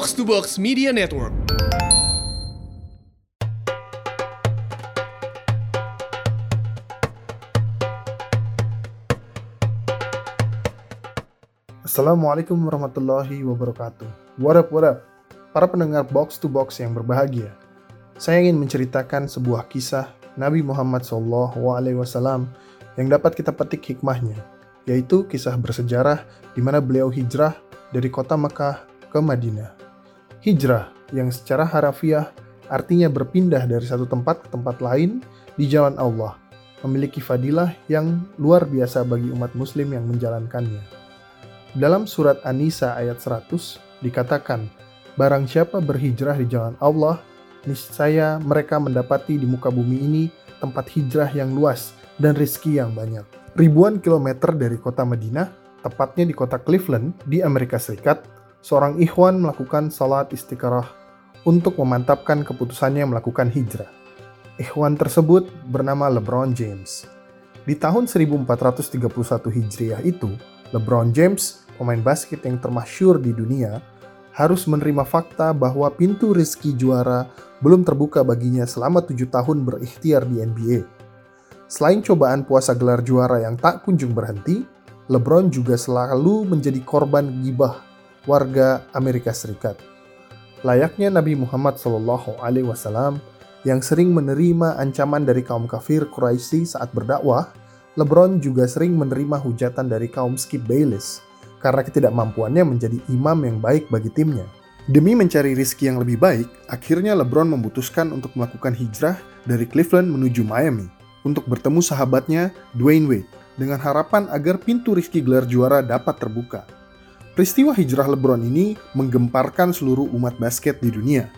Box to Box Media Network. Assalamualaikum warahmatullahi wabarakatuh. What up, what up? Para pendengar Box to Box yang berbahagia. Saya ingin menceritakan sebuah kisah Nabi Muhammad SAW yang dapat kita petik hikmahnya, yaitu kisah bersejarah di mana beliau hijrah dari kota Mekah ke Madinah. Hijrah yang secara harafiah artinya berpindah dari satu tempat ke tempat lain di jalan Allah, memiliki fadilah yang luar biasa bagi umat muslim yang menjalankannya. Dalam surat An-Nisa ayat 100 dikatakan, Barang siapa berhijrah di jalan Allah, niscaya mereka mendapati di muka bumi ini tempat hijrah yang luas dan rizki yang banyak. Ribuan kilometer dari kota Madinah, tepatnya di kota Cleveland di Amerika Serikat, seorang ikhwan melakukan salat istiqarah untuk memantapkan keputusannya melakukan hijrah. Ikhwan tersebut bernama LeBron James. Di tahun 1431 Hijriah itu, LeBron James, pemain basket yang termasyur di dunia, harus menerima fakta bahwa pintu rizki juara belum terbuka baginya selama tujuh tahun berikhtiar di NBA. Selain cobaan puasa gelar juara yang tak kunjung berhenti, LeBron juga selalu menjadi korban gibah warga Amerika Serikat. Layaknya Nabi Muhammad SAW yang sering menerima ancaman dari kaum kafir Quraisy saat berdakwah, LeBron juga sering menerima hujatan dari kaum Skip Bayless karena ketidakmampuannya menjadi imam yang baik bagi timnya. Demi mencari rizki yang lebih baik, akhirnya LeBron memutuskan untuk melakukan hijrah dari Cleveland menuju Miami untuk bertemu sahabatnya Dwayne Wade dengan harapan agar pintu rizki gelar juara dapat terbuka. Peristiwa hijrah LeBron ini menggemparkan seluruh umat basket di dunia.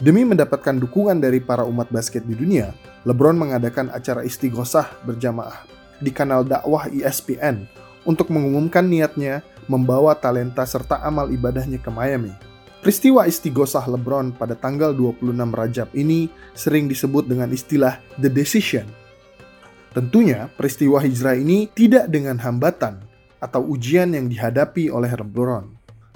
Demi mendapatkan dukungan dari para umat basket di dunia, LeBron mengadakan acara istighosah berjamaah di kanal dakwah ESPN untuk mengumumkan niatnya membawa talenta serta amal ibadahnya ke Miami. Peristiwa istighosah LeBron pada tanggal 26 Rajab ini sering disebut dengan istilah The Decision. Tentunya, peristiwa hijrah ini tidak dengan hambatan atau ujian yang dihadapi oleh LeBron.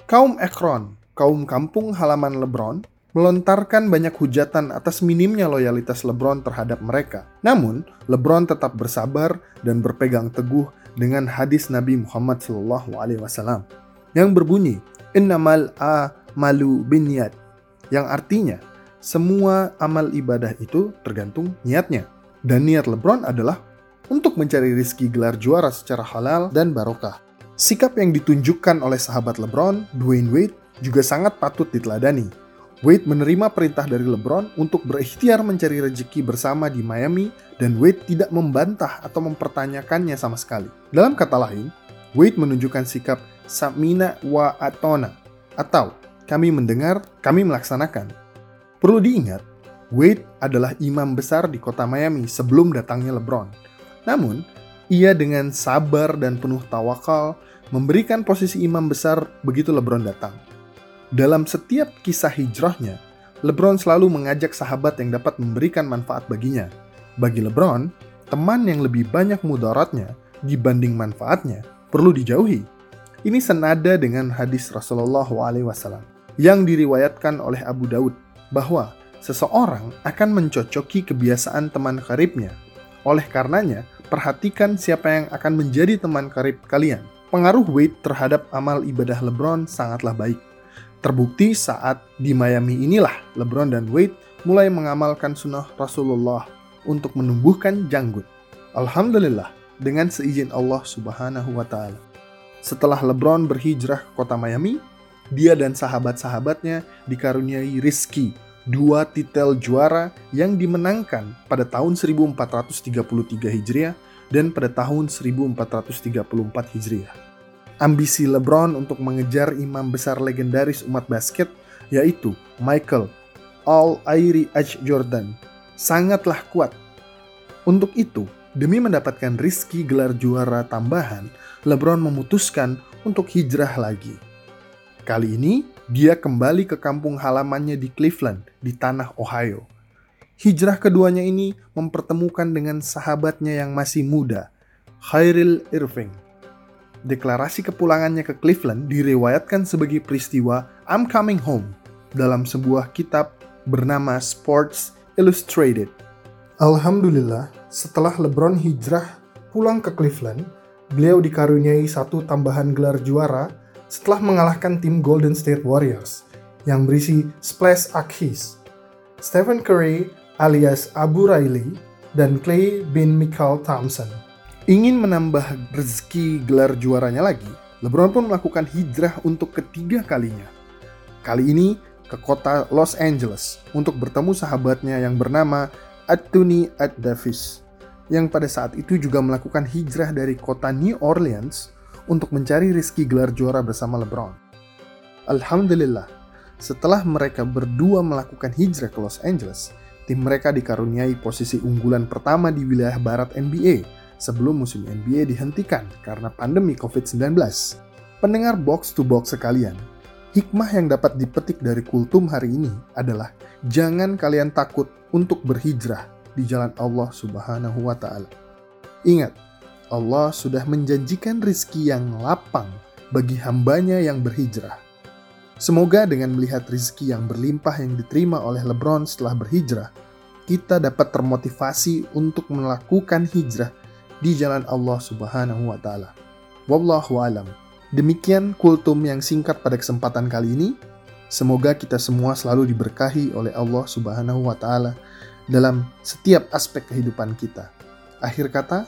Kaum Ekron, kaum kampung halaman LeBron, melontarkan banyak hujatan atas minimnya loyalitas LeBron terhadap mereka. Namun, LeBron tetap bersabar dan berpegang teguh dengan hadis Nabi Muhammad SAW yang berbunyi, Innamal malu binyat, yang artinya semua amal ibadah itu tergantung niatnya. Dan niat LeBron adalah untuk mencari rizki gelar juara secara halal dan barokah. Sikap yang ditunjukkan oleh sahabat LeBron, Dwayne Wade, juga sangat patut diteladani Wade menerima perintah dari LeBron untuk berikhtiar mencari rejeki bersama di Miami dan Wade tidak membantah atau mempertanyakannya sama sekali. Dalam kata lain, Wade menunjukkan sikap Samina wa Atona atau kami mendengar, kami melaksanakan. Perlu diingat, Wade adalah imam besar di kota Miami sebelum datangnya LeBron. Namun, ia dengan sabar dan penuh tawakal memberikan posisi imam besar begitu LeBron datang. Dalam setiap kisah hijrahnya, LeBron selalu mengajak sahabat yang dapat memberikan manfaat baginya. Bagi LeBron, teman yang lebih banyak mudaratnya dibanding manfaatnya perlu dijauhi. Ini senada dengan hadis Rasulullah SAW yang diriwayatkan oleh Abu Daud bahwa seseorang akan mencocoki kebiasaan teman karibnya. Oleh karenanya, perhatikan siapa yang akan menjadi teman karib kalian. Pengaruh Wade terhadap amal ibadah LeBron sangatlah baik. Terbukti saat di Miami inilah LeBron dan Wade mulai mengamalkan sunnah Rasulullah untuk menumbuhkan janggut. Alhamdulillah, dengan seizin Allah Subhanahu wa Ta'ala. Setelah LeBron berhijrah ke kota Miami, dia dan sahabat-sahabatnya dikaruniai rizki dua titel juara yang dimenangkan pada tahun 1433 Hijriah dan pada tahun 1434 Hijriah ambisi LeBron untuk mengejar imam besar legendaris umat basket yaitu Michael All Airi H. Jordan sangatlah kuat. Untuk itu, demi mendapatkan rizki gelar juara tambahan, LeBron memutuskan untuk hijrah lagi. Kali ini, dia kembali ke kampung halamannya di Cleveland, di tanah Ohio. Hijrah keduanya ini mempertemukan dengan sahabatnya yang masih muda, Khairil Irving deklarasi kepulangannya ke Cleveland diriwayatkan sebagai peristiwa I'm coming home dalam sebuah kitab bernama Sports Illustrated. Alhamdulillah, setelah LeBron hijrah pulang ke Cleveland, beliau dikaruniai satu tambahan gelar juara setelah mengalahkan tim Golden State Warriors yang berisi Splash Akhis, Stephen Curry alias Abu Riley, dan Clay bin Michael Thompson. Ingin menambah rezeki gelar juaranya lagi, LeBron pun melakukan hijrah untuk ketiga kalinya. Kali ini ke kota Los Angeles untuk bertemu sahabatnya yang bernama Anthony Ad Davis, yang pada saat itu juga melakukan hijrah dari kota New Orleans untuk mencari rizki gelar juara bersama LeBron. Alhamdulillah, setelah mereka berdua melakukan hijrah ke Los Angeles, tim mereka dikaruniai posisi unggulan pertama di wilayah barat NBA sebelum musim NBA dihentikan karena pandemi COVID-19. Pendengar box to box sekalian, hikmah yang dapat dipetik dari kultum hari ini adalah jangan kalian takut untuk berhijrah di jalan Allah Subhanahu wa taala. Ingat, Allah sudah menjanjikan rizki yang lapang bagi hambanya yang berhijrah. Semoga dengan melihat rizki yang berlimpah yang diterima oleh LeBron setelah berhijrah, kita dapat termotivasi untuk melakukan hijrah di jalan Allah Subhanahu wa taala. Wallahu alam. Demikian kultum yang singkat pada kesempatan kali ini. Semoga kita semua selalu diberkahi oleh Allah Subhanahu wa taala dalam setiap aspek kehidupan kita. Akhir kata,